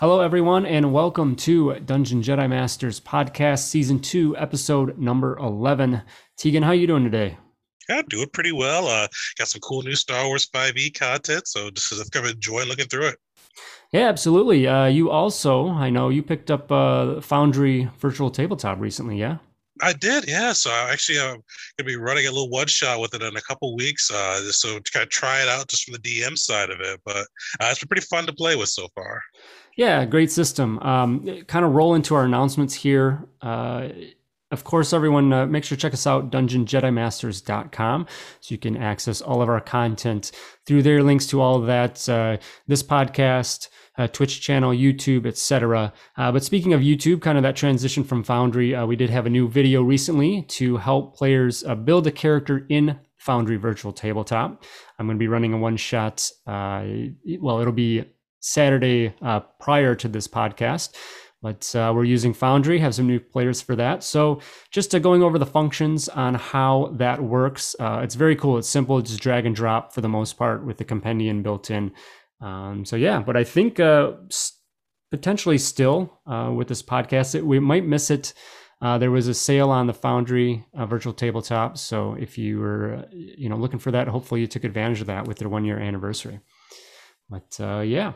Hello, everyone, and welcome to Dungeon Jedi Masters podcast, season two, episode number eleven. Tegan, how you doing today? Yeah, doing pretty well. Uh, got some cool new Star Wars 5e content, so just, kind of enjoy looking through it. Yeah, absolutely. Uh, you also, I know you picked up uh, Foundry Virtual Tabletop recently, yeah? I did, yeah. So I actually I'm uh, gonna be running a little one shot with it in a couple weeks, uh, so to kind of try it out just from the DM side of it. But uh, it's been pretty fun to play with so far. Yeah, great system. Um, kind of roll into our announcements here. Uh, of course, everyone, uh, make sure to check us out, dungeonjedimasters.com, so you can access all of our content through there. Links to all of that, uh, this podcast, uh, Twitch channel, YouTube, etc. Uh, but speaking of YouTube, kind of that transition from Foundry, uh, we did have a new video recently to help players uh, build a character in Foundry Virtual Tabletop. I'm going to be running a one shot. well, it'll be Saturday uh, prior to this podcast. But uh, we're using Foundry, have some new players for that. So just uh, going over the functions on how that works. Uh, it's very cool. It's simple. just drag and drop for the most part with the compendium built in. Um, so yeah, but I think uh, potentially still uh, with this podcast, it, we might miss it. Uh, there was a sale on the Foundry uh, virtual tabletop, so if you were, you know, looking for that, hopefully you took advantage of that with their one year anniversary. But uh, yeah,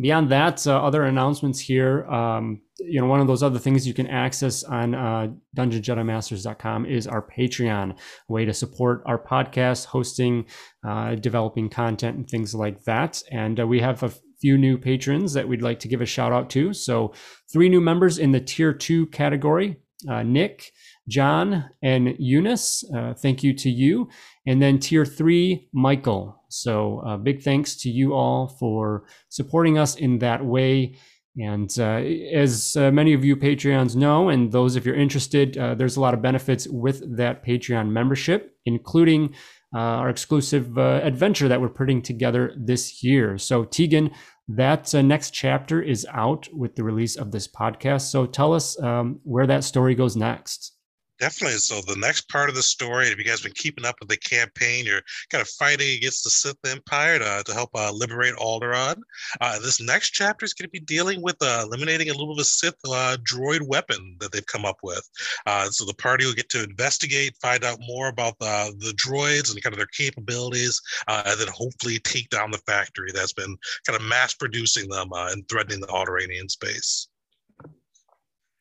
beyond that, uh, other announcements here. Um, you know, one of those other things you can access on uh, DungeonJediMasters.com is our Patreon way to support our podcast, hosting, uh, developing content, and things like that. And uh, we have a few new patrons that we'd like to give a shout out to. So, three new members in the tier two category uh, Nick, John, and Eunice. Uh, thank you to you. And then tier three, Michael. So, uh, big thanks to you all for supporting us in that way. And uh, as uh, many of you Patreons know, and those if you're interested, uh, there's a lot of benefits with that Patreon membership, including uh, our exclusive uh, adventure that we're putting together this year. So, Tegan, that next chapter is out with the release of this podcast. So, tell us um, where that story goes next. Definitely. So the next part of the story, if you guys have been keeping up with the campaign, you're kind of fighting against the Sith Empire to, to help uh, liberate Alderaan. Uh, this next chapter is going to be dealing with uh, eliminating a little bit of a Sith uh, droid weapon that they've come up with. Uh, so the party will get to investigate, find out more about the, the droids and kind of their capabilities, uh, and then hopefully take down the factory that's been kind of mass producing them and threatening the Alderaanian space.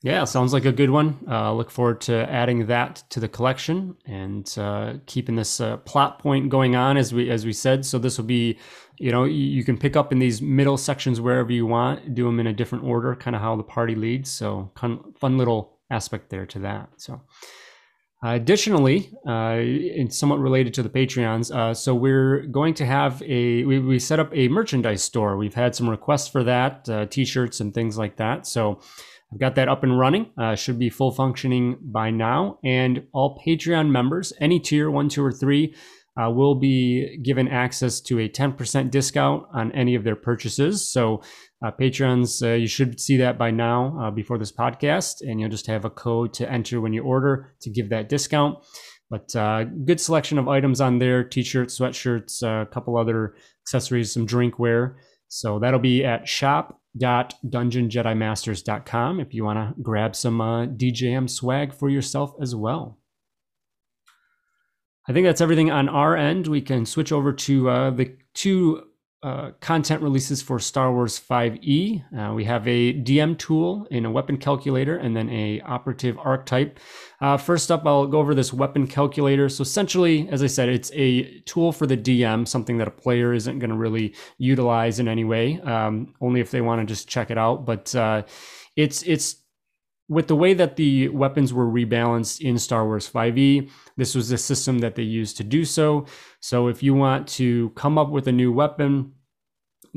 Yeah, sounds like a good one. Uh, look forward to adding that to the collection and uh, keeping this uh, plot point going on as we as we said. So this will be, you know, you, can pick up in these middle sections wherever you want. Do them in a different order, kind of how the party leads. So fun, little aspect there to that. So. Uh, additionally, uh, and somewhat related to the Patreons, uh, so we're going to have a we, we set up a merchandise store. We've had some requests for that, uh, t-shirts and things like that. So I've got that up and running. Uh, should be full functioning by now. And all Patreon members, any tier one, two, or three, uh, will be given access to a 10% discount on any of their purchases. So, uh, Patreons, uh, you should see that by now uh, before this podcast, and you'll just have a code to enter when you order to give that discount. But uh, good selection of items on there t shirts, sweatshirts, uh, a couple other accessories, some drinkware. So, that'll be at shop www.dungeonjedimasters.com if you want to grab some uh, DJM swag for yourself as well. I think that's everything on our end. We can switch over to uh, the two uh, content releases for Star Wars 5e. Uh, we have a DM tool in a weapon calculator and then a operative archetype. Uh, first up, I'll go over this weapon calculator. So essentially, as I said, it's a tool for the DM, something that a player isn't going to really utilize in any way, um, only if they want to just check it out. But uh, it's it's with the way that the weapons were rebalanced in Star Wars 5e, this was the system that they used to do so. So if you want to come up with a new weapon,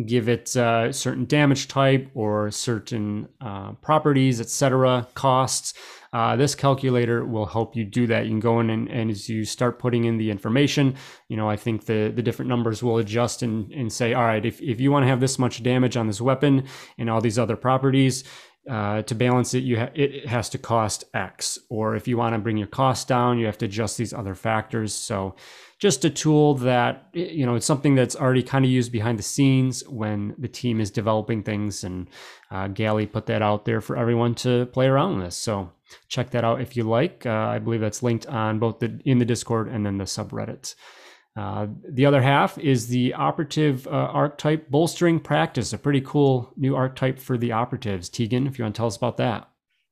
give it a uh, certain damage type or certain uh, properties, etc., costs, uh, this calculator will help you do that. You can go in and, and, as you start putting in the information, you know, I think the, the different numbers will adjust and, and say, all right, if, if you want to have this much damage on this weapon and all these other properties, uh, to balance it, you ha- it has to cost X. Or if you want to bring your cost down, you have to adjust these other factors. So, just a tool that you know it's something that's already kind of used behind the scenes when the team is developing things. And uh, Galley put that out there for everyone to play around with. So check that out if you like. Uh, I believe that's linked on both the in the Discord and then the subreddit. Uh, the other half is the operative uh, archetype bolstering practice, a pretty cool new archetype for the operatives. Tegan, if you want to tell us about that.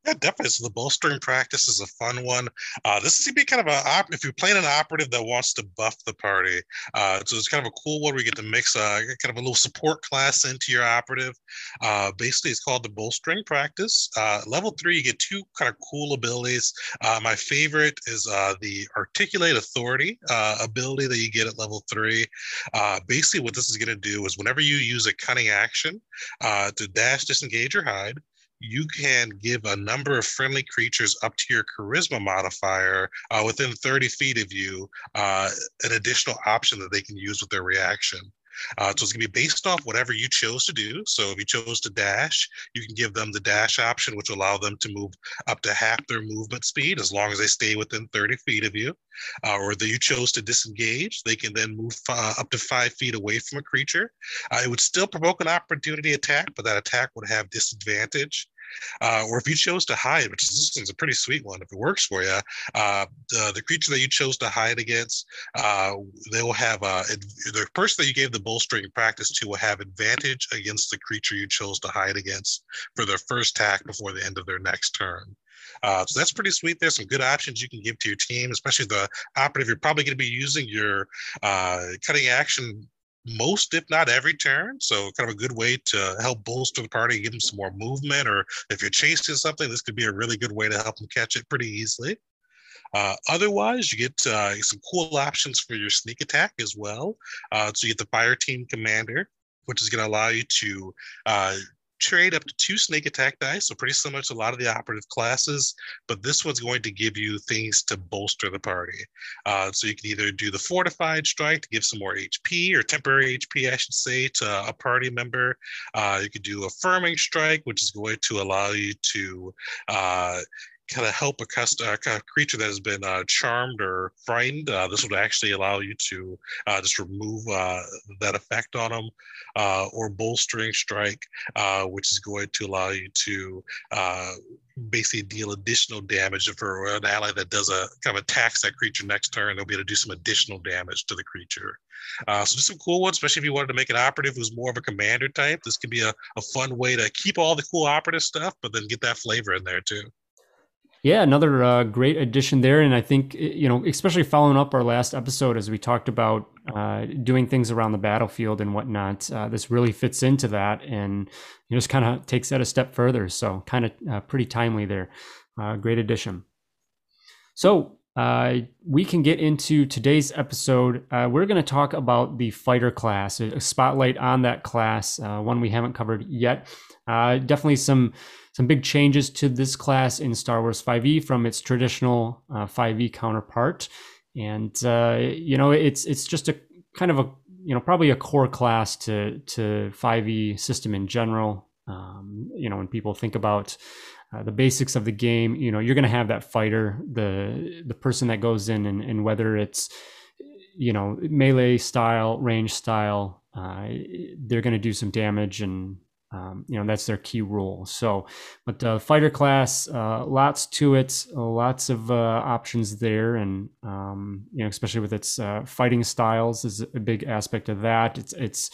Yeah, definitely. So the bolstering practice is a fun one. Uh, this is gonna be kind of a if you're playing an operative that wants to buff the party. Uh, so it's kind of a cool one We get to mix uh, kind of a little support class into your operative. Uh, basically, it's called the bolstering practice. Uh, level three, you get two kind of cool abilities. Uh, my favorite is the articulate authority ability that you get at level three. Basically, what this is going to do is whenever you use a cunning action to dash, disengage, or hide, you can give a number of friendly creatures up to your charisma modifier uh, within 30 feet of you uh, an additional option that they can use with their reaction. Uh, so it's going to be based off whatever you chose to do. So if you chose to dash, you can give them the dash option, which will allow them to move up to half their movement speed as long as they stay within 30 feet of you. Uh, or that you chose to disengage, they can then move uh, up to five feet away from a creature. Uh, it would still provoke an opportunity attack, but that attack would have disadvantage. Uh, or if you chose to hide, which is, this is a pretty sweet one, if it works for you, uh, the, the creature that you chose to hide against, uh, they will have uh, the person that you gave the bolstering practice to will have advantage against the creature you chose to hide against for their first attack before the end of their next turn. Uh, so that's pretty sweet. There's some good options you can give to your team, especially the operative. You're probably going to be using your uh, cunning action most, if not every turn. So kind of a good way to help bolster the party, give them some more movement. Or if you're chasing something, this could be a really good way to help them catch it pretty easily. Uh, otherwise, you get uh, some cool options for your sneak attack as well. Uh, so you get the fire team commander, which is going to allow you to uh, trade up to two sneak attack dice, so pretty similar to a lot of the operative classes, but this one's going to give you things to bolster the party. Uh, so you can either do the fortified strike to give some more HP or temporary HP, I should say, to a party member. Uh, you could do affirming strike, which is going to allow you to uh, kind of help a, cust- uh, a creature that has been uh, charmed or frightened. Uh, this would actually allow you to uh, just remove uh, that effect on them, uh, or bolstering strike, which is going to allow you to basically deal additional damage for an ally that does a kind of attacks that creature next turn. They'll be able to do some additional damage to the creature. Uh, so just some cool ones, especially if you wanted to make an operative who's more of a commander type. This could be a, a fun way to keep all the cool operative stuff, but then get that flavor in there too. Yeah, another uh, great addition there, and I think you know, especially following up our last episode as we talked about uh, doing things around the battlefield and whatnot. Uh, this really fits into that, and you know, just kind of takes that a step further. So, kind of uh, pretty timely there. Uh, great addition. So, uh, we can get into today's episode. we're going to talk about the fighter class, a spotlight on that class, one we haven't covered yet. definitely some some big changes to this class in Star Wars 5e from its traditional uh, 5e counterpart. And uh, you know, it's it's just a kind of a you know probably a core class to to 5e system in general. Um, you know, when people think about uh, the basics of the game, you know, you're going to have that fighter, the the person that goes in, and, and whether it's you know melee style, range style, uh, they're going to do some damage and um, you know that's their key role. So, but uh, fighter class, uh, lots to it, lots of uh, options there, and um, you know especially with its uh, fighting styles is a big aspect of that. It's it's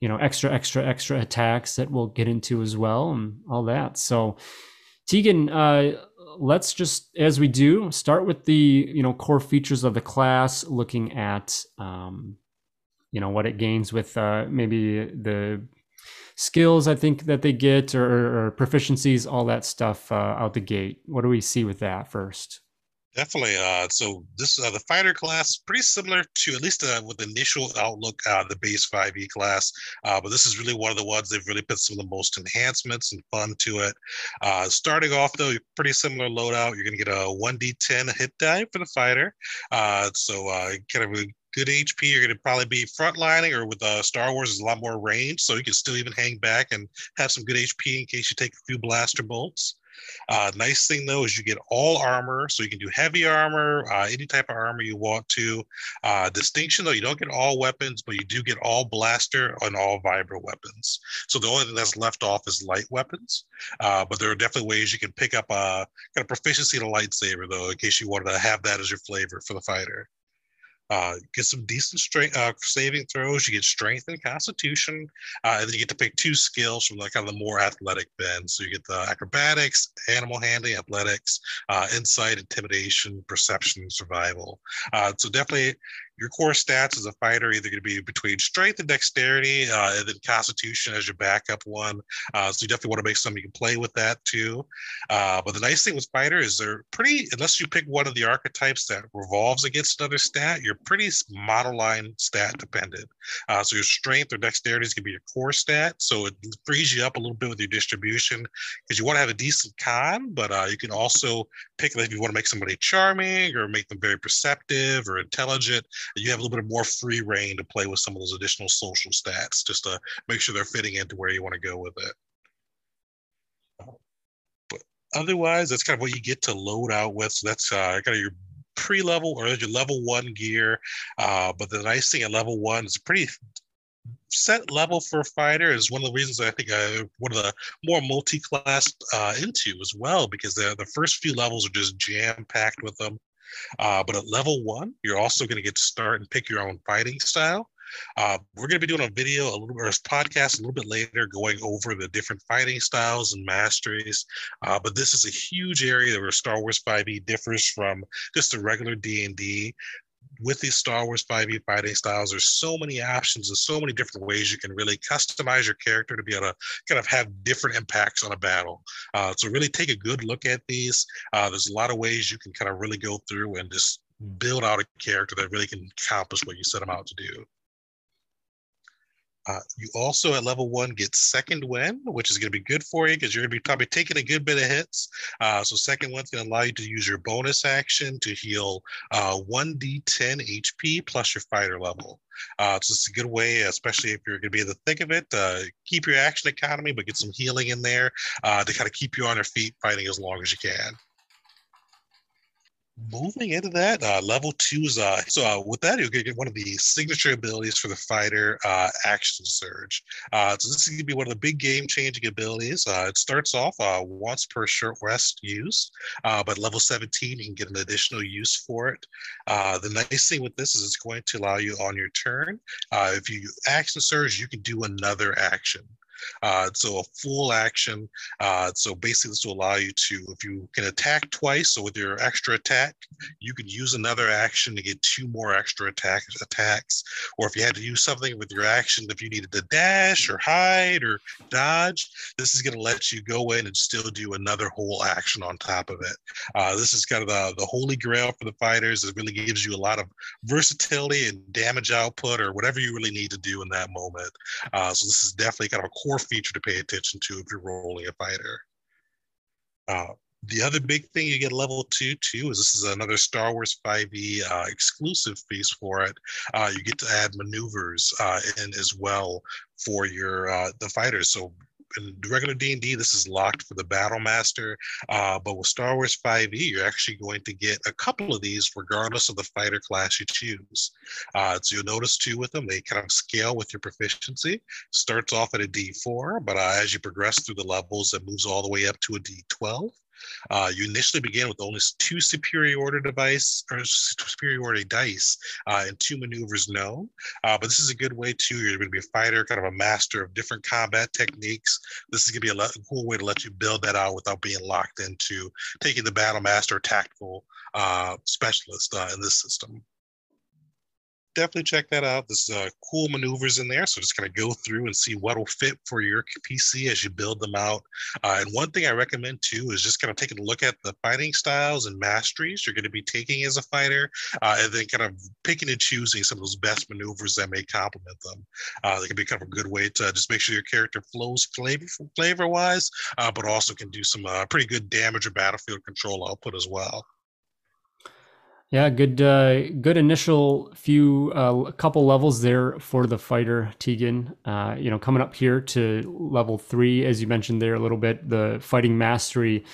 you know extra extra extra attacks that we'll get into as well, and all that. So, Tegan, uh, let's just as we do start with the you know core features of the class, looking at um, you know what it gains with uh, maybe the skills I think that they get or, or proficiencies, all that stuff uh, out the gate. What do we see with that first? Definitely. Uh, so this uh, the fighter class pretty similar to at least uh, with the initial outlook, uh, the base 5e class. Uh, but this is really one of the ones they've really put some of the most enhancements and fun to it. Uh, starting off though, pretty similar loadout. You're going to get a 1d10 hit die for the fighter. Uh, so kind of good HP. You're going to probably be frontlining, or with uh, Star Wars, is a lot more range, so you can still even hang back and have some good HP in case you take a few blaster bolts. Uh, nice thing though is you get all armor, so you can do heavy armor, uh, any type of armor you want to. Uh, distinction though, you don't get all weapons, but you do get all blaster and all vibro weapons. So the only thing that's left off is light weapons. Uh, but there are definitely ways you can pick up a kind of proficiency in a lightsaber though, in case you wanted to have that as your flavor for the fighter. Uh, get some decent strength uh, saving throws. You get strength and constitution, uh, and then you get to pick two skills from the kind of the more athletic bend. So you get the acrobatics, animal handling, athletics, uh, insight, intimidation, perception, survival. Uh, so definitely your core stats as a fighter either going to be between strength and dexterity, uh, and then constitution as your backup one. Uh, so you definitely want to make something you can play with that too. Uh, but the nice thing with fighter is they're pretty, unless you pick one of the archetypes that revolves against another stat, you're pretty model line stat dependent. Uh, so your strength or dexterity is going to be your core stat. So it frees you up a little bit with your distribution because you want to have a decent con, but uh, you can also pick if you want to make somebody charming or make them very perceptive or intelligent you have a little bit more free reign to play with some of those additional social stats just to make sure they're fitting into where you want to go with it. But otherwise, that's kind of what you get to load out with. So that's uh, kind of your pre-level or your level one gear. Uh, but the nice thing at level one is pretty set level for fighter is one of the reasons I think I one of the more multi-class uh, into as well because the the first few levels are just jam packed with them. Uh, but at level one, you're also going to get to start and pick your own fighting style. Uh, we're going to be doing a video, a little or a podcast a little bit later, going over the different fighting styles and masteries. Uh, but this is a huge area where Star Wars 5e differs from just a regular D and D with these Star Wars 5e fighting styles, there's so many options and so many different ways you can really customize your character to be able to kind of have different impacts on a battle. Uh, so really take a good look at these. Uh, there's a lot of ways you can kind of really go through and just build out a character that really can accomplish what you set them out to do. Uh, you also at level one get second wind, which is going to be good for you because you're going to be probably taking a good bit of hits. Uh, so second wind's going to allow you to use your bonus action to heal uh, 1d10 HP plus your fighter level. Uh, so it's a good way, especially if you're going to be in the thick of it, uh, keep your action economy, but get some healing in there uh, to kind of keep you on your feet fighting as long as you can moving into that uh, level two is uh, so uh, with that you'll get one of the signature abilities for the fighter uh, action surge. Uh, so this is going to be one of the big game changing abilities. Uh, it starts off uh, once per short rest use uh, but level 17 you can get an additional use for it. Uh, the nice thing with this is it's going to allow you on your turn uh, if you action surge you can do another action uh, so a full action. Uh, so basically, this will allow you to, if you can attack twice, so with your extra attack, you can use another action to get two more extra attack attacks. Or if you had to use something with your action, if you needed to dash or hide or dodge, this is going to let you go in and still do another whole action on top of it. Uh, this is kind of the, the holy grail for the fighters. It really gives you a lot of versatility and damage output or whatever you really need to do in that moment. Uh, so this is definitely kind of a core feature to pay attention to if you're rolling a fighter. Uh, the other big thing you get level two too is this is another Star Wars 5e uh, exclusive piece for it. Uh, you get to add maneuvers uh, in as well for your uh, the fighters. So in regular D&D, this is locked for the Battle Master. Uh, but with Star Wars 5e, you're actually going to get a couple of these regardless of the fighter class you choose. Uh, so you'll notice too with them, they kind of scale with your proficiency. Starts off at a D4, but uh, as you progress through the levels, it moves all the way up to a D12. Uh, you initially begin with only two superiority device or superiority dice uh, and two maneuvers known. Uh, but this is a good way too. You're going to be a fighter, kind of a master of different combat techniques. This is going to be a, a cool way to let you build that out without being locked into taking the battle master tactical uh, specialist uh, in this system. Definitely check that out. There's uh, cool maneuvers in there. So just kind of go through and see what will fit for your PC as you build them out. Uh, and one thing I recommend too is just kind of taking a look at the fighting styles and masteries you're going to be taking as a fighter, uh, and then kind of picking and choosing some of those best maneuvers that may complement them. Uh, they can be kind of a good way to just make sure your character flows flavor flavor wise, uh, but also can do some uh, pretty good damage or battlefield control output as well. Yeah, good uh, good initial few uh, couple levels there for the fighter Tegan. Uh, you know, coming up here to level three, as you mentioned there a little bit, the fighting mastery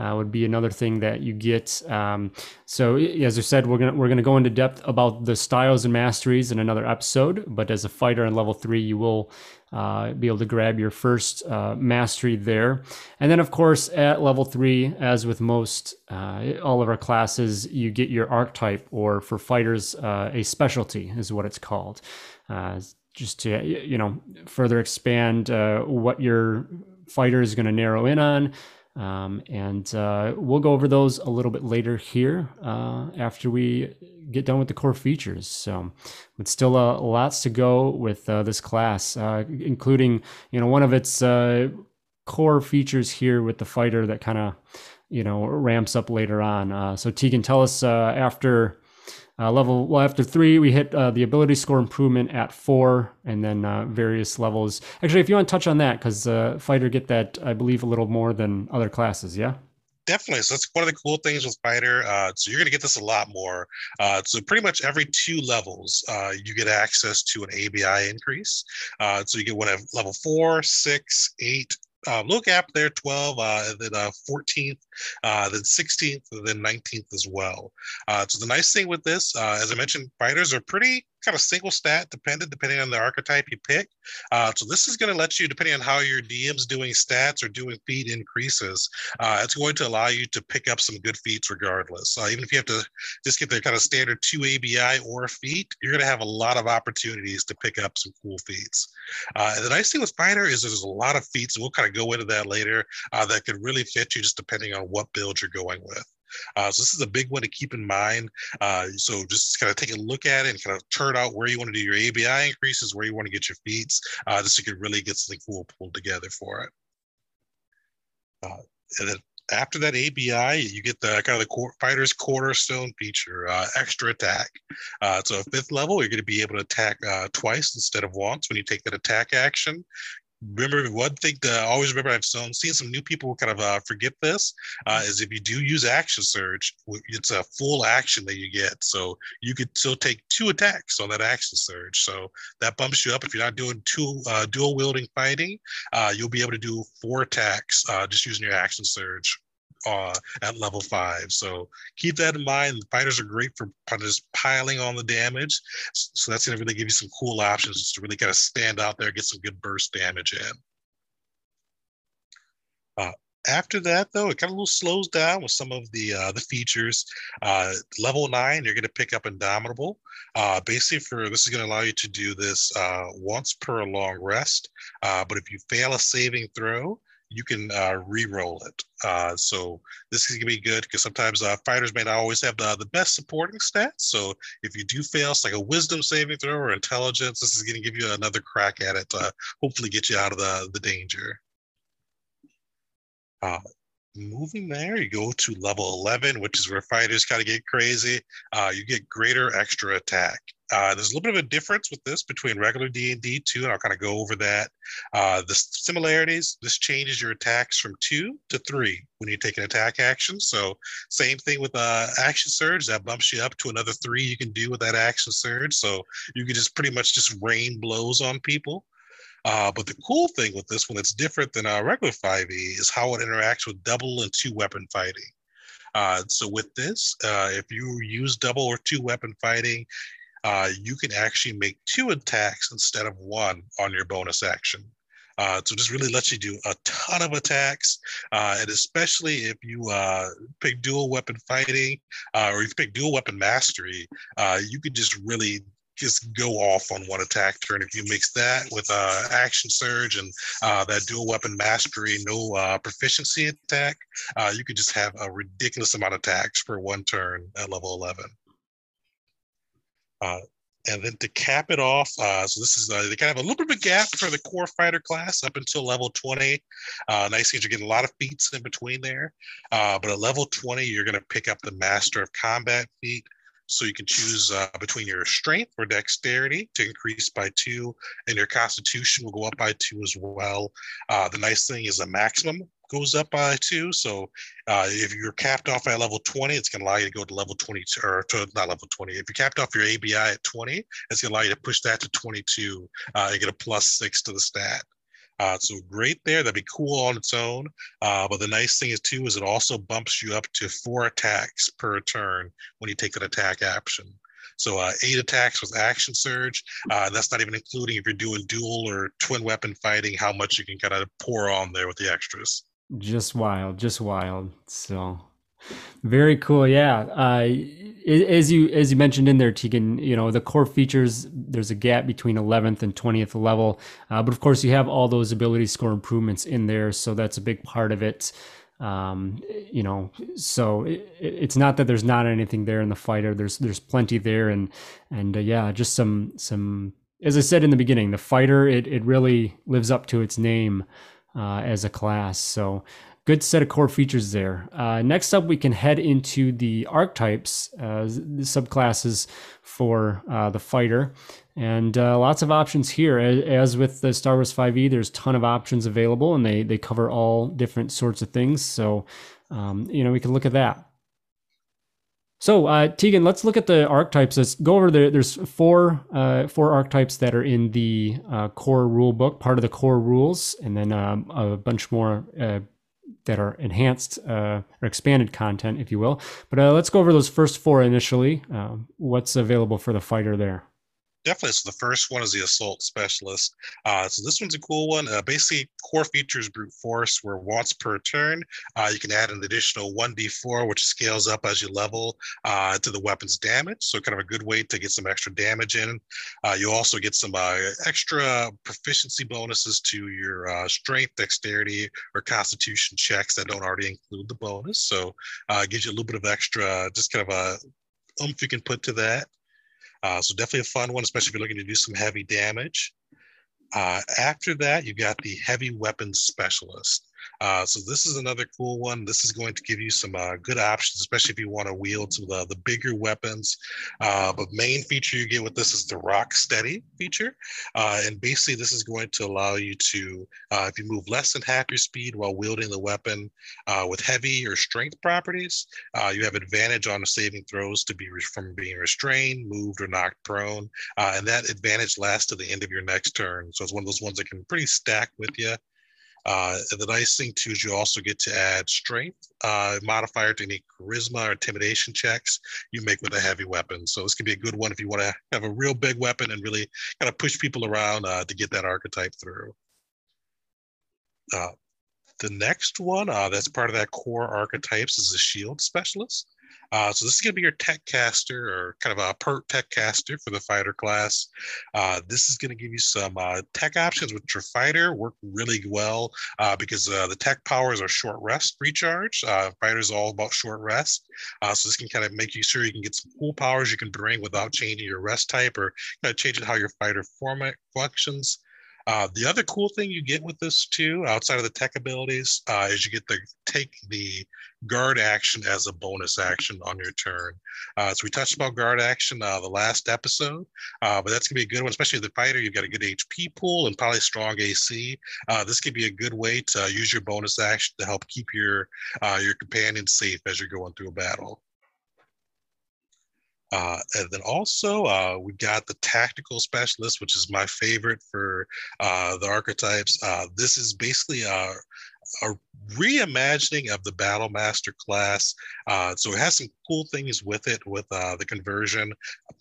uh, would be another thing that you get. Um, so, as I said, we're gonna we're gonna go into depth about the styles and masteries in another episode. But as a fighter in level three, you will uh, be able to grab your first uh, mastery there. And then, of course, at level three, as with most uh, all of our classes, you get your archetype, or for fighters, uh, a specialty is what it's called. Uh, just to you know further expand uh, what your fighter is going to narrow in on. Um, and uh, we'll go over those a little bit later here uh, after we get done with the core features. So, but still uh, lots to go with uh, this class, uh, including you know one of its uh, core features here with the fighter that kind of you know ramps up later on. so Tegan, tell us after uh, level well after three, we hit uh, the ability score improvement at four, and then uh, various levels. Actually, if you want to touch on that, because uh, fighter get that I believe a little more than other classes. Yeah. Definitely. So that's one of the cool things with Fighter. Uh, so you're going to get this a lot more. Uh, so pretty much every two levels, you get access to an ABI increase. so you get one at level four, six, eight, uh, look up there 12 uh, then uh, 14th uh, then 16th and then 19th as well uh, so the nice thing with this uh, as i mentioned fighters are pretty kind of single stat dependent depending on the archetype you pick. Uh, so this is going to let you, depending on how your DM's doing stats or doing feat increases, uh, it's going to allow you to pick up some good feats regardless. Uh, even if you have to just get the kind of standard two ABI or feat, you're going to have a lot of opportunities to pick up some cool feats. Uh, and the nice thing with Fighter is there's a lot of feats, and we'll kind of go into that later, uh, that could really fit you just depending on what build you're going with. Uh, so this is a big one to keep in mind. Uh, so just kind of take a look at it and kind of turn out where you want to do your ABI increases, where you want to get your feats, uh, just so you can really get something cool pulled together for it. Uh, and then after that ABI, you get the kind of the fighter's cornerstone feature, uh, extra attack. Uh, so fifth level, you're going to be able to attack uh, twice instead of once when you take that attack action remember one thing to always remember i've seen some new people kind of uh, forget this uh, is if you do use action surge it's a full action that you get. So you could still take two attacks on that action surge so that bumps you up. If you're not doing two uh, dual wielding fighting uh, you'll be able to do four attacks uh, just using your action surge uh, at level five. So keep that in mind. The fighters are great for just piling on the damage. So that's going to really give you some cool options to really kind of stand out there, get some good burst damage in. Uh, after that, though, it kind of slows down with some of the uh, the features. Uh, level nine, you're going to pick up Indomitable. Uh, basically, for this is going to allow you to do this uh, once per long rest. Uh, but if you fail a saving throw, you can uh, re-roll it. Uh, so this is gonna be good because sometimes uh, fighters may not always have the, the best supporting stats. So if you do fail, it's like a wisdom saving throw or intelligence, this is gonna give you another crack at it hopefully get you out of the, the danger. Uh, moving there, you go to level 11, which is where fighters kind of get crazy. Uh, you get greater extra attack. Uh, there's a little bit of a difference with this between regular D&D 2, and I'll kind of go over that. Uh, the similarities, this changes your attacks from two to three when you take an attack action. So same thing with uh, action surge, that bumps you up to another three you can do with that action surge. So you can just pretty much just rain blows on people. Uh, but the cool thing with this one that's different than our regular 5e is how it interacts with double and two weapon fighting. Uh, so with this, uh, if you use double or two weapon fighting, uh, you can actually make two attacks instead of one on your bonus action. Uh, so just really lets you do a ton of attacks, uh, and especially if you uh, pick dual weapon fighting uh, or if you pick dual weapon mastery, uh, you can just really just go off on one attack turn. If you mix that with uh, action surge and uh, that dual weapon mastery, no uh, proficiency attack, uh, you could just have a ridiculous amount of attacks for one turn at level 11. Uh, And then to cap it off, uh, so this is uh, they kind of have a little bit of a gap for the core fighter class up until level 20. Uh, nice you're getting a lot of feats in between there. Uh, but at level 20, you're going to pick up the Master of Combat feat. So you can choose uh, between your strength or dexterity to increase by two, and your constitution will go up by two as well. Uh, the nice thing is a maximum goes up by two. So uh, if you're capped off at level 20, it's going to allow you to go to level 22 or to not level 20. If you're capped off your ABI at 20, it's going to allow you to push that to 22 uh, and get a plus six to the stat. Uh, so great there. That'd be cool on its own. Uh, but the nice thing is too is it also bumps you up to four attacks per turn when you take an attack action. So uh, eight attacks with action surge. Uh, that's not even including if you're doing dual or twin weapon fighting, how much you can kind of pour on there with the extras. Just wild, just wild. So very cool. Yeah. Uh, as you as you mentioned in there, Tegan, you know the core features. There's a gap between 11th and 20th level, uh, but of course you have all those ability score improvements in there, so that's a big part of it. Um, you know, so it, it's not that there's not anything there in the fighter. There's there's plenty there, and and uh, yeah, just some some. As I said in the beginning, the fighter it it really lives up to its name uh, as a class. So good set of core features there. Uh, next up, we can head into the archetypes, uh, the subclasses for uh, the fighter, and uh, lots of options here. As with the Star Wars 5e, there's a ton of options available, and they they cover all different sorts of things. So, um, you know, we can look at that. So, uh, Tegan, let's look at the archetypes. Let's go over there. There's four uh, four archetypes that are in the uh, core rule book, part of the core rules, and then um, a bunch more uh, that are enhanced uh, or expanded content, if you will. But uh, let's go over those first four initially. what's available for the fighter there? Definitely. So the first one is the assault specialist. Uh, so this one's a cool one. Uh, basically, core features brute force, where once per turn, uh, you can add an additional 1d4, which scales up as you level uh, to the weapon's damage. So kind of a good way to get some extra damage in. Uh, you also get some uh, extra proficiency bonuses to your strength, dexterity, or constitution checks that don't already include the bonus. So gives you a little bit of extra, just kind of a oomph you can put to that. Uh, so definitely a fun one, especially if you're looking to do some heavy damage. Uh, after that, you've got the heavy weapons specialist. Uh, so this is another cool one. This is going to give you some uh, good options, especially if you want to wield some of the, the bigger weapons. Uh, but main feature you get with this is the rock steady feature. Uh, and basically this is going to allow you to, uh, if you move less than half your speed while wielding the weapon uh, with heavy or strength properties, you have advantage on saving throws to be from being restrained, moved, or knocked prone. and that advantage lasts to the end of your next turn. So it's one of those ones that can pretty stack with you. Uh, the nice thing too is you also get to add strength uh, modifier to any charisma or intimidation checks you make with a heavy weapon. So this can be a good one if you want to have a real big weapon and really kind of push people around uh, to get that archetype through. Uh, the next one uh, that's part of that core archetypes is the shield specialist. Uh, so this is going to be your tech caster or kind of a pert tech caster for the fighter class. Uh, this is going to give you some uh, tech options with your fighter work really well uh, because uh, the tech powers are short rest recharge. Uh, fighters all about short rest. so this can kind of make you sure you can get some cool powers you can bring without changing your rest type or kind of changing how your fighter format functions. Uh, the other cool thing you get with this too, outside of the tech abilities, uh, is you get to take the guard action as a bonus action on your turn. Uh, so we touched about guard action uh, the last episode, uh, but that's gonna be a good one, especially the fighter. You've got a good HP pool and probably strong AC. Uh, this could be a good way to use your bonus action to help keep your your companion safe as you're going through a battle. Uh, and then also uh, we got the tactical specialist, which is my favorite for uh, the archetypes. Uh, this is basically a, a reimagining of the Battle Master class. Uh, so it has some cool things with it with uh, the conversion.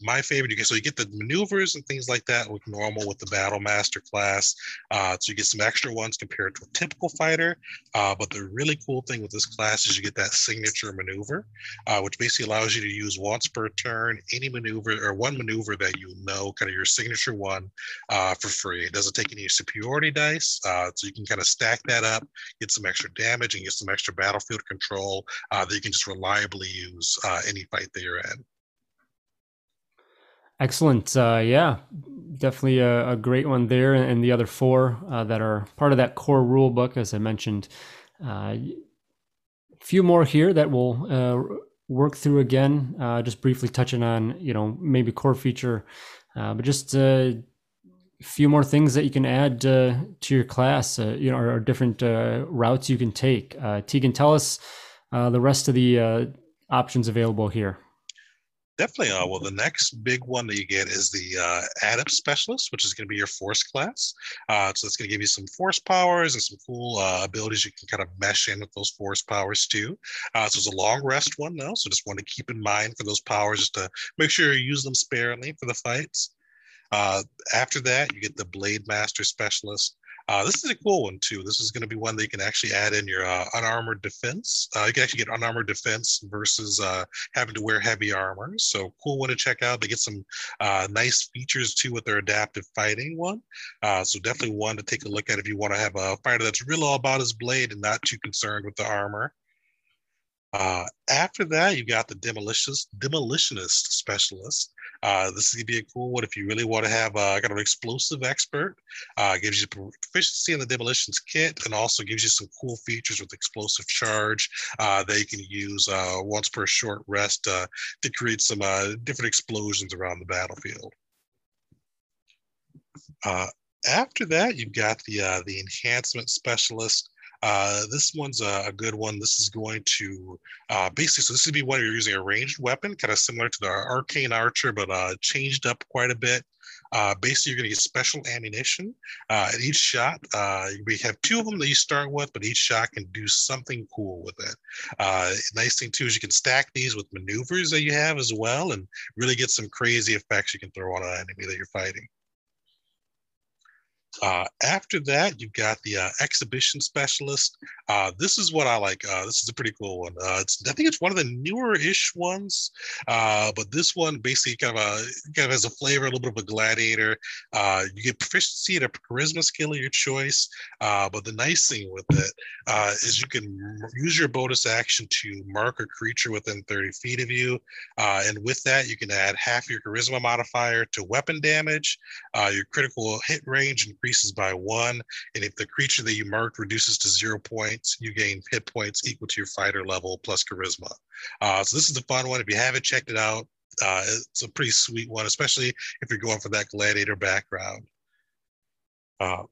My favorite, you get so you get the maneuvers and things like that with normal with the Battle Master class. Uh, so you get some extra ones compared to a typical fighter. Uh, but the really cool thing with this class is you get that signature maneuver, uh, which basically allows you to use once per turn any maneuver or one maneuver that you know, kind of your signature one, uh, for free. It doesn't take any superiority dice, so you can kind of stack that up, get some extra damage and get some extra battlefield control uh, that you can just reliably use uh, any fight that you're in. Excellent. Uh, yeah, definitely a, a, great one there. And the other four uh, that are part of that core rule book, as I mentioned. Uh, a few more here that we'll uh, work through again, uh, just briefly touching on, you know, maybe core feature, uh, but just a few more things that you can add to your class, you know, or, or different routes you can take. Tegan, tell us the rest of the options available here. Definitely. Uh, well, the next big one that you get is the uh, Adept Specialist, which is going to be your Force class. Uh, so it's going to give you some Force powers and some cool uh, abilities you can kind of mesh in with those Force powers too. Uh, so it's a long rest one though, so just want to keep in mind for those powers just to make sure you use them sparingly for the fights. Uh, after that, you get the Blade Master Specialist. Uh, this is a cool one too. This is going to be one that you can actually add in your uh, unarmored defense. Uh, you can actually get unarmored defense versus uh, having to wear heavy armor. So cool one to check out. They get some uh, nice features too with their adaptive fighting one. Uh, so definitely one to take a look at if you want to have a fighter that's really all about his blade and not too concerned with the armor. Uh, after that, you got the demolitionist, demolitionist specialist. Uh, this is gonna be a cool one if you really want to have uh, kind of an explosive expert. Uh, gives you proficiency in the demolitions kit and also gives you some cool features with explosive charge uh, that you can use uh, once per short rest uh, to create some uh, different explosions around the battlefield. Uh, after that, you've got the uh, the enhancement specialist. Uh, this one's a, a, good one. This is going to uh, basically, so this would be when you're using a ranged weapon, kind of similar to the arcane archer, but uh, changed up quite a bit. Uh, basically, you're going to get special ammunition. Uh, at each shot, we have two of them that you start with, but each shot can do something cool with it. Nice thing too is you can stack these with maneuvers that you have as well, and really get some crazy effects you can throw on an enemy that you're fighting. Uh, after that, you've got the uh, exhibition specialist. Uh, this is what I like. Uh, this is a pretty cool one. Uh, I think it's one of the newer-ish ones, uh, but this one basically kind of a kind of has a flavor, a little bit of a gladiator. you get proficiency at a charisma skill of your choice. but the nice thing with it is you can use your bonus action to mark a creature within 30 feet of you, and with that, you can add half your charisma modifier to weapon damage, your critical hit range increases by one. And if the creature that you marked reduces to zero points, you gain hit points equal to your fighter level plus charisma. Uh, so this is a fun one. If you haven't checked it out, uh, it's a pretty sweet one, especially if you're going for that gladiator background. Uh,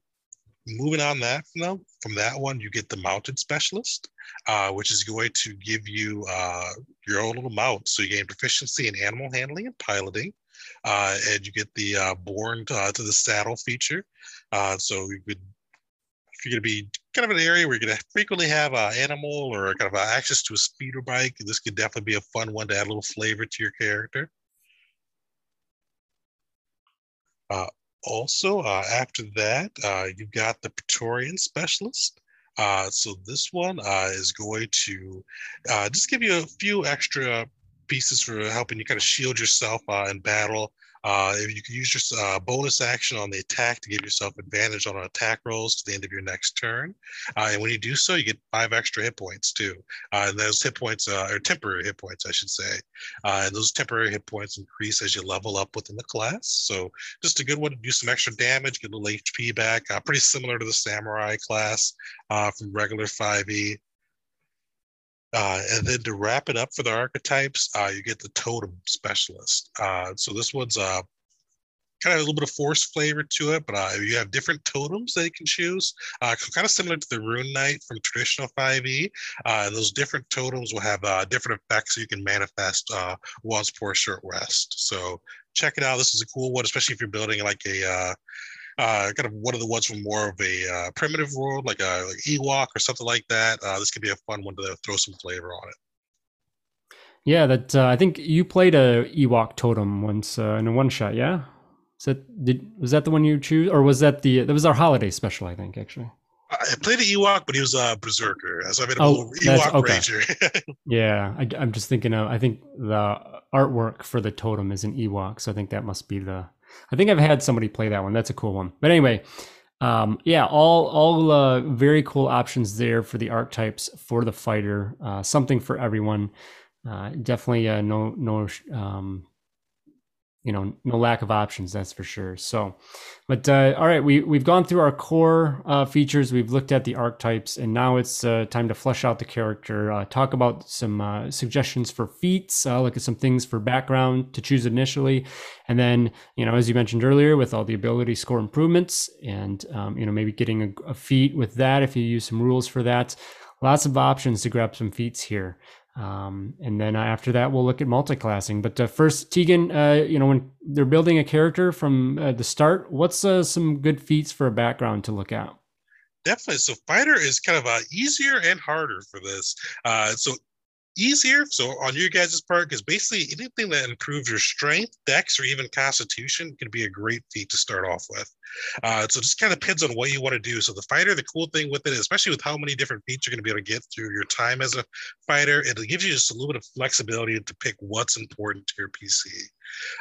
moving on that from, from that one, you get the mounted specialist, uh, which is going to give you uh, your own little mount. So you gain proficiency in animal handling and piloting and you get the uh, born to, uh, to the saddle feature. Uh, so you could, if you're going to be kind of an area where you're going to frequently have an animal or kind of access to a speeder bike, this could definitely be a fun one to add a little flavor to your character. Uh, also, uh, after that, uh, you've got the Praetorian Specialist. Uh, so this one uh, is going to uh, just give you a few extra pieces for helping you kind of shield yourself uh, in battle. Uh, if you can use your uh, bonus action on the attack to give yourself advantage on attack rolls to the end of your next turn. And when you do so, you get five extra hit points too. And those hit points are temporary hit points, I should say. And those temporary hit points increase as you level up within the class. So just a good one to do some extra damage, get a little HP back. pretty similar to the samurai class from regular 5e. Uh, and then to wrap it up for the archetypes, uh, you get the totem specialist. Uh, so this one's uh, kind of a little bit of force flavor to it, but uh, you have different totems that you can choose. Uh, kind of similar to the Rune Knight from traditional 5e. and those different totems will have different effects you can manifest once per short rest. So check it out. This is a cool one, especially if you're building like a uh, kind of one of the ones from more of a uh, primitive world, like a like Ewok or something like that. Uh, this could be a fun one to throw some flavor on it. Yeah, that uh, I think you played a Ewok totem once uh, in a one shot. Yeah, is that did was that the one you choose, or was that the that was our holiday special? I think actually. I played an Ewok, but he was a berserker, so I made a oh, Ewok okay. ranger. yeah, I, am just thinking of. I think the artwork for the totem is an Ewok, so I think that must be the I think I've had somebody play that one. That's a cool one. But anyway, um, yeah, all all uh, very cool options there for the archetypes for the fighter. Uh, something for everyone. Uh, definitely uh, no no um, you know no lack of options that's for sure. So but uh, all right we, we've gone through our core uh, features we've looked at the archetypes and now it's uh, time to flesh out the character uh, talk about some uh, suggestions for feats uh, look at some things for background to choose initially. And then you know as you mentioned earlier with all the ability score improvements and um, you know maybe getting a, a feat with that if you use some rules for that lots of options to grab some feats here um, and then after that, we'll look at multi-classing. But uh, first, Tegan, uh, you know, when they're building a character from uh, the start, what's uh, some good feats for a background to look at? Definitely. So fighter is kind of uh, easier and harder for this. Uh, so easier. So on your guys' part, because basically anything that improves your strength, dex, or even constitution can be a great feat to start off with. Uh, so it just kind of depends on what you want to do. So the fighter, the cool thing with it, especially with how many different feats you're going to be able to get through your time as a fighter, it gives you just a little bit of flexibility to pick what's important to your PC.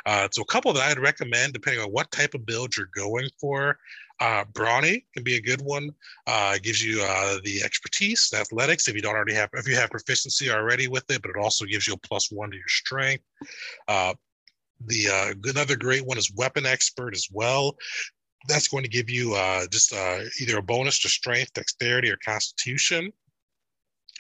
Uh, so a couple that I'd recommend, depending on what type of build you're going for, uh, Brawny can be a good one. Uh, gives you uh, the expertise, the athletics, if you don't already have, if you have proficiency already with it, but it also gives you a plus one to your strength. Uh, the uh, another great one is weapon expert as well. That's going to give you uh, just uh, either a bonus to strength, dexterity, or constitution.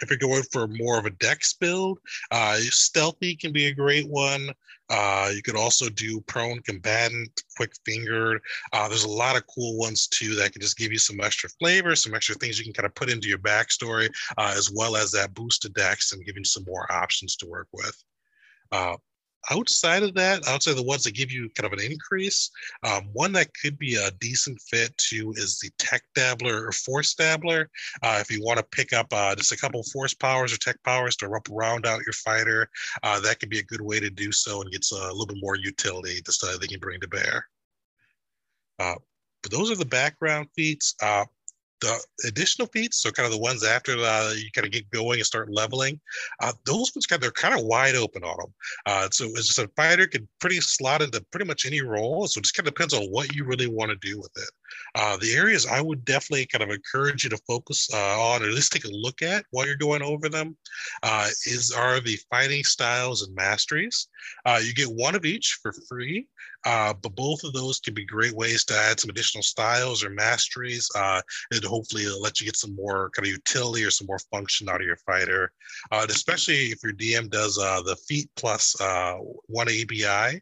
If you're going for more of a dex build, uh, stealthy can be a great one. Uh, you could also do prone combatant, quick fingered. Uh, there's a lot of cool ones too that can just give you some extra flavor, some extra things you can kind of put into your backstory, uh, as well as that boosted dex and giving you some more options to work with. Uh, outside of that, outside of the ones that give you kind of an increase, um, one that could be a decent fit too is the Tech Dabbler or Force Dabbler. Uh, if you want to pick up uh, just a couple force powers or tech powers to round out your fighter, uh, that could be a good way to do so and gets a little bit more utility just uh, they can bring to bear. Uh, but those are the background feats. The additional feats, so kind of the ones after uh, you kind of get going and start leveling, uh, those ones kind of, they're kind of wide open on them. Uh, so as just a fighter can pretty slot into pretty much any role. So it just kind of depends on what you really want to do with it. Uh, the areas I would definitely kind of encourage you to focus uh, on, or at least take a look at while you're going over them, uh, is are the fighting styles and masteries. you get one of each for free. Uh, but both of those can be great ways to add some additional styles or masteries uh, and hopefully let you get some more kind of utility or some more function out of your fighter. Uh, especially if your DM does uh, the feat plus uh, one ABI,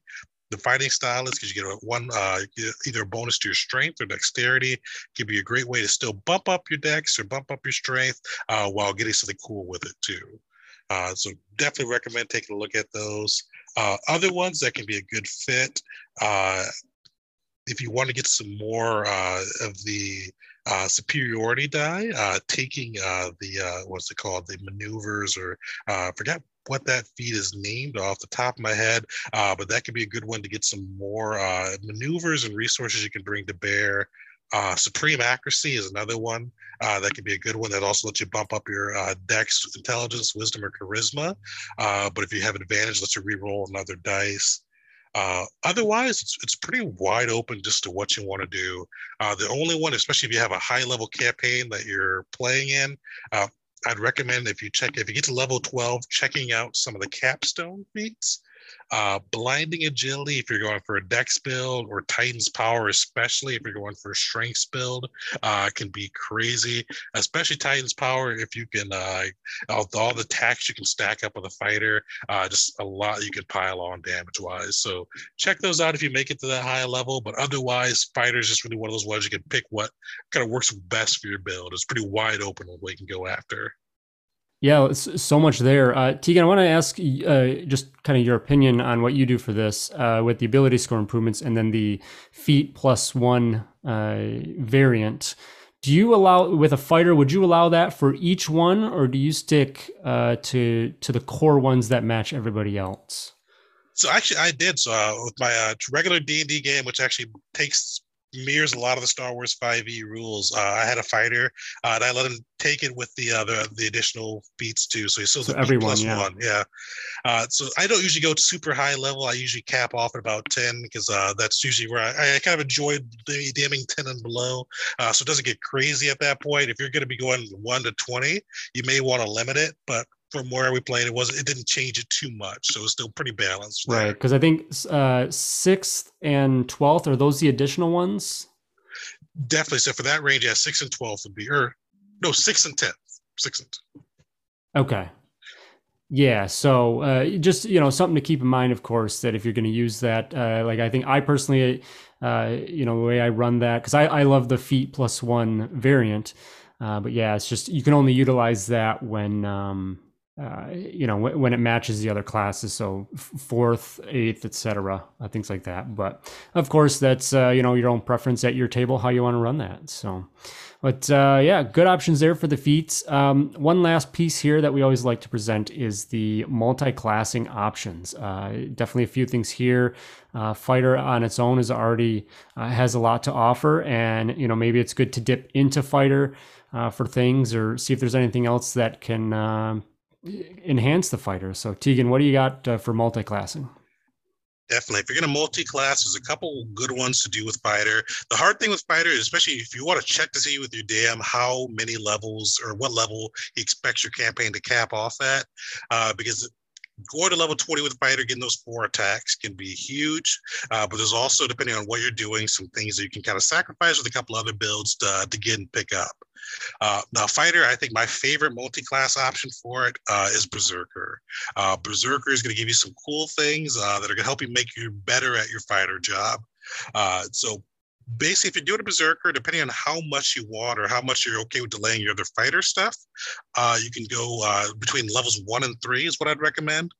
the fighting style is because you get a one uh, either a bonus to your strength or dexterity give you a great way to still bump up your dex or bump up your strength uh, while getting something cool with it too. Uh, so definitely recommend taking a look at those. Uh, other ones that can be a good fit, uh, if you want to get some more uh, of the uh, superiority die, uh, taking uh, the what's it called, the maneuvers, or forget what that feat is named off the top of my head, uh, but that could be a good one to get some more uh, maneuvers and resources you can bring to bear uh, Supreme Accuracy is another one uh, that could be a good one that also lets you bump up your uh, dex, intelligence, wisdom, or charisma. Uh, but if you have advantage, lets you re-roll another dice. Uh, otherwise, it's, it's pretty wide open just to what you want to do. Uh, the only one, especially if you have a high level campaign that you're playing in, I'd recommend if you check if you get to level 12, checking out some of the capstone feats. Uh, blinding agility if you're going for a dex build or Titan's power, especially if you're going for a strength build, uh, can be crazy. Especially Titan's power if you can uh, all, all the attacks you can stack up with a fighter, uh, just a lot you can pile on damage wise. So check those out if you make it to that high level. But otherwise, fighters just really one of those ones you can pick what kind of works best for your build. It's pretty wide open what you can go after. Yeah, so much there. Uh, Tegan, I want to ask uh, just kind of your opinion on what you do for this uh, with the ability score improvements and then the feat plus one uh, variant. Do you allow with a fighter? Would you allow that for each one, or do you stick uh, to to the core ones that match everybody else? So actually, I did. So uh, with my regular D and D game, which actually takes mirrors a lot of the Star Wars 5e rules. Uh, I had a fighter, uh, and I let him take it with the uh, the, the additional feats too. So he still so the everyone, plus yeah. one. Yeah. Uh, so I don't usually go to super high level. I usually cap off at about 10 because uh, that's usually where I, I kind of enjoy DMing 10 and below. Uh, so it doesn't get crazy at that point. If you're going to be going 1 to 20, you may want to limit it. But from where we played, it was it didn't change it too much, so it's still pretty balanced. Right, because I think uh, sixth and twelfth are those the additional ones. Definitely. So for that range, yeah, six and twelfth would be, or no, six and tenth, six and. 10th. Okay. Yeah, so uh, just you know something to keep in mind, of course, that if you're going to use that, uh, like I think I personally, uh, you know, the way I run that because I, I love the feat plus one variant, uh, but yeah, it's just you can only utilize that when um, uh, you know when, when, it matches the other classes so fourth eighth etc uh, things like that. But of course that's uh, you know your own preference at your table how you want to run that so. But uh, yeah good options there for the feats. Um, one last piece here that we always like to present is the multi-classing options. Uh, definitely a few things here. Fighter on its own is already has a lot to offer and you know maybe it's good to dip into fighter for things or see if there's anything else that can um, enhance the fighter. So Tegan, what do you got uh, for multi-classing? Definitely. If you're going to multi-class, there's a couple good ones to do with fighter. The hard thing with fighter, especially if you want to check to see with your DM how many levels or what level he expects your campaign to cap off at, uh, because going to level 20 with fighter, getting those four attacks can be huge. Uh, but there's also, depending on what you're doing, some things that you can kind of sacrifice with a couple other builds to, to get and pick up. Uh, now, fighter, I think my favorite multi-class option for it uh, is Berserker. Uh, Berserker is going to give you some cool things uh, that are going to help you make you better at your fighter job. Uh, so basically, if you're doing a berserker, depending on how much you want or how much you're okay with delaying your other fighter stuff, uh, you can go uh, between levels one and three is what I'd recommend.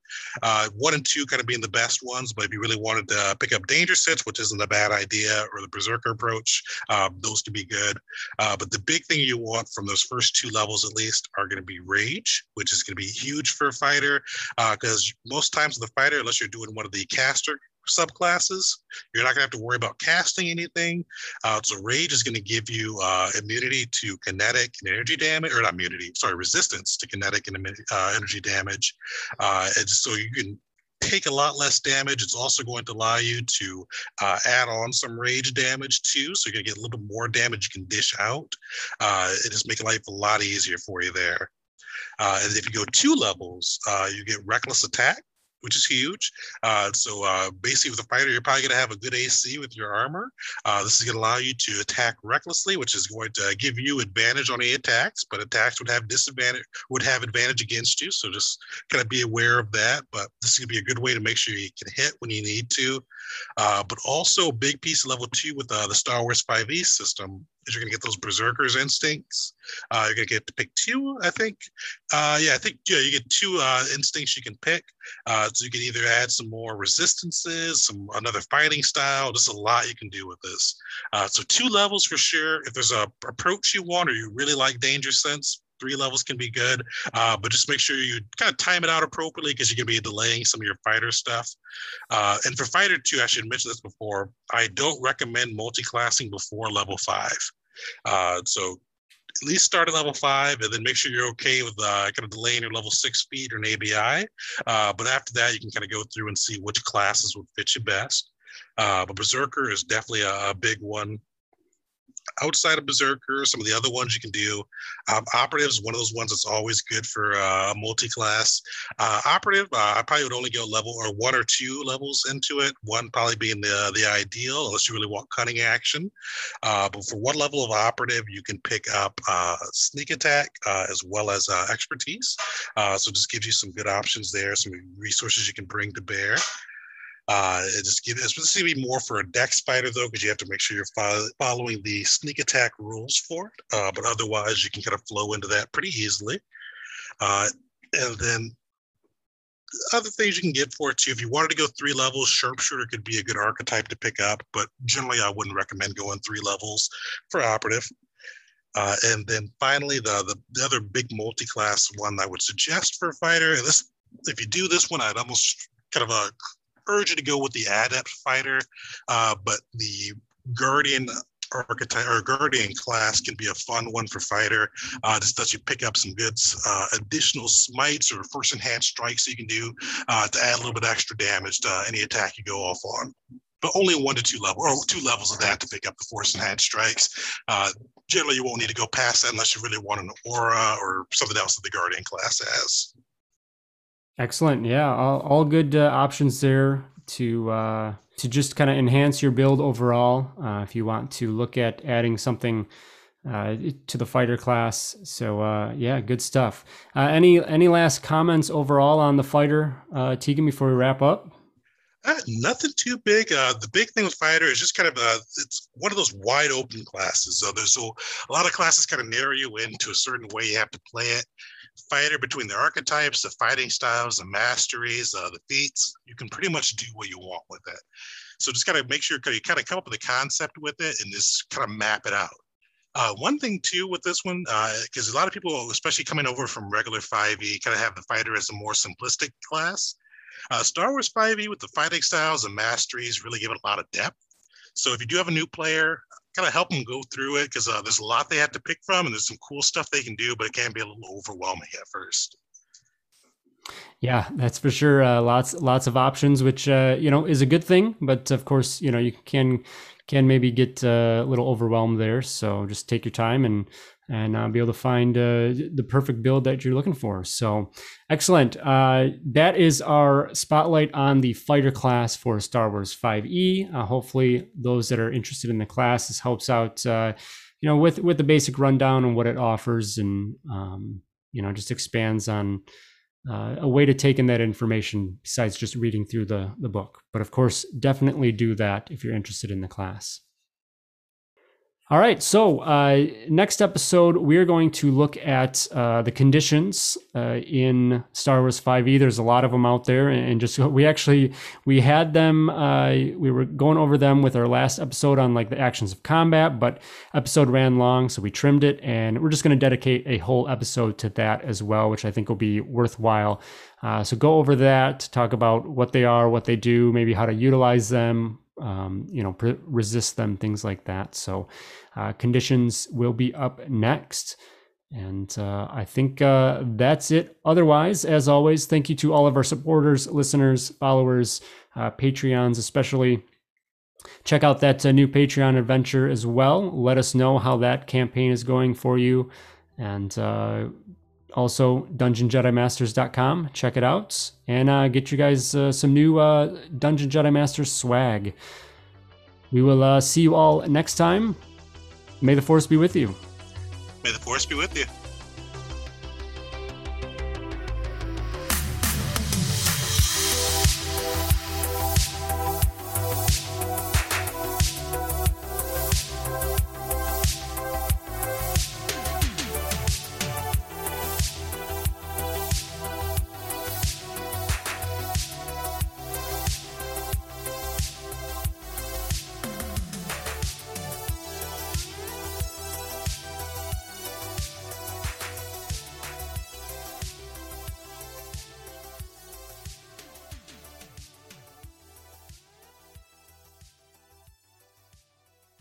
Uh, one and two kind of being the best ones, but if you really wanted to pick up danger sense, which isn't a bad idea, or the berserker approach, um, those can be good. Uh, but the big thing you want from those first two levels, at least, are going to be rage, which is going to be huge for a fighter because uh, most times the fighter, unless you're doing one of the caster subclasses. You're not going to have to worry about casting anything. Uh, so Rage is going to give you uh, immunity to kinetic and energy damage, or not immunity, sorry, resistance to kinetic and uh, energy damage. Uh, and so you can take a lot less damage. It's also going to allow you to uh, add on some rage damage too. So you're going to get a little bit more damage you can dish out. Uh, it just make life a lot easier for you there. Uh, and if you go two levels, uh, you get reckless attack, which is huge. Uh, so uh, basically, with a fighter, you're probably going to have a good AC with your armor. Uh, this is going to allow you to attack recklessly, which is going to give you advantage on any attacks, but attacks would have disadvantage would have advantage against you. So just kind of be aware of that. But this is going to be a good way to make sure you can hit when you need to. Uh, but also, a big piece of level two with uh, the Star Wars 5e system is you're going to get those berserkers instincts. Uh, you're going to get to pick two, I think. Uh, yeah, I think yeah, you get two uh, instincts you can pick. Uh, so you can either add some more resistances, some another fighting style. There's a lot you can do with this. Uh, so two levels for sure. If there's a approach you want or you really like danger sense, three levels can be good, uh, but just make sure you kind of time it out appropriately because you're going to be delaying some of your fighter stuff. Uh, and for fighter two, I should mention this before. I don't recommend multi-classing before level five. Uh, so at least start at level five and then make sure you're okay with uh, kind of delaying your level six speed or an ABI. Uh, but after that, you can kind of go through and see which classes would fit you best. Uh, but Berserker is definitely a, a big one outside of Berserker, some of the other ones you can do. Um, Operative is one of those ones that's always good for uh, multi-class. Uh, Operative, uh, I probably would only go level or one or two levels into it. One probably being the the ideal, unless you really want cunning action. Uh, but for one level of Operative, you can pick up uh, sneak attack uh, as well as expertise. so just gives you some good options there, some resources you can bring to bear. Uh, it just give it's supposed to be more for a dex fighter though, because you have to make sure you're fo- following the sneak attack rules for it. Uh, but otherwise, you can kind of flow into that pretty easily. Uh, and then other things you can get for it too. If you wanted to go three levels, sharpshooter could be a good archetype to pick up, but generally I wouldn't recommend going three levels for operative. Uh, and then finally, the, the, the other big multi-class one I would suggest for fighter, this if you do this one, I'd almost kind of a urge you to go with the adept fighter, uh, but the guardian archetype or guardian class can be a fun one for fighter. Uh, just lets you pick up some good uh, additional smites or force enhanced strikes you can do uh, to add a little bit extra damage to any attack you go off on. But only one to two level or two levels of that to pick up the force enhanced strikes. Uh, generally, you won't need to go past that unless you really want an aura or something else that the guardian class has. Excellent. Yeah, all, all good uh, options there to uh, to just kind of enhance your build overall. Uh, if you want to look at adding something uh, to the fighter class, so uh, yeah, good stuff. Uh, any any last comments overall on the fighter, Tegan, before we wrap up? Uh, nothing too big. Uh, the big thing with fighter is just kind of uh, it's one of those wide open classes. So there's a lot of classes kind of narrow you into a certain way you have to play it. Fighter between the archetypes, the fighting styles, the masteries, uh, the feats, you can pretty much do what you want with it. So just kind of make sure you kind of come up with a concept with it and just kind of map it out. Uh, one thing too with this one, because uh, a lot of people, especially coming over from regular 5e, kind of have the fighter as a more simplistic class. Uh, Star Wars 5e with the fighting styles and masteries really give it a lot of depth. So if you do have a new player, kind of help them go through it because uh, there's a lot they have to pick from and there's some cool stuff they can do, but it can be a little overwhelming at first. Yeah, that's for sure. Uh, lots, lots of options, which uh, you know is a good thing. But of course, you know you can can maybe get uh, a little overwhelmed there. So just take your time and and uh, be able to find uh, the perfect build that you're looking for. So, excellent. Uh, that is our spotlight on the fighter class for Star Wars 5e. Uh, hopefully, those that are interested in the class, this helps out. Uh, you know, with with the basic rundown and what it offers, and um, you know, just expands on uh, a way to take in that information besides just reading through the the book. But of course, definitely do that if you're interested in the class. All right. So, uh, next episode, we're going to look at uh, the conditions uh, in Star Wars 5e. There's a lot of them out there, and just we actually we had them. Uh, we were going over them with our last episode on like the actions of combat, but episode ran long, so we trimmed it, and we're just going to dedicate a whole episode to that as well, which I think will be worthwhile. Uh, so, go over that, talk about what they are, what they do, maybe how to utilize them, um, you know, pre- resist them, things like that. So, uh, conditions will be up next. And uh, I think uh, that's it. Otherwise, as always, thank you to all of our supporters, listeners, followers, uh, Patreons, especially. Check out that uh, new Patreon adventure as well. Let us know how that campaign is going for you. And uh, also dungeonjedimasters.com check it out and uh, get you guys uh, some new uh, dungeon jedi masters swag. We will uh, see you all next time. May the force be with you. May the force be with you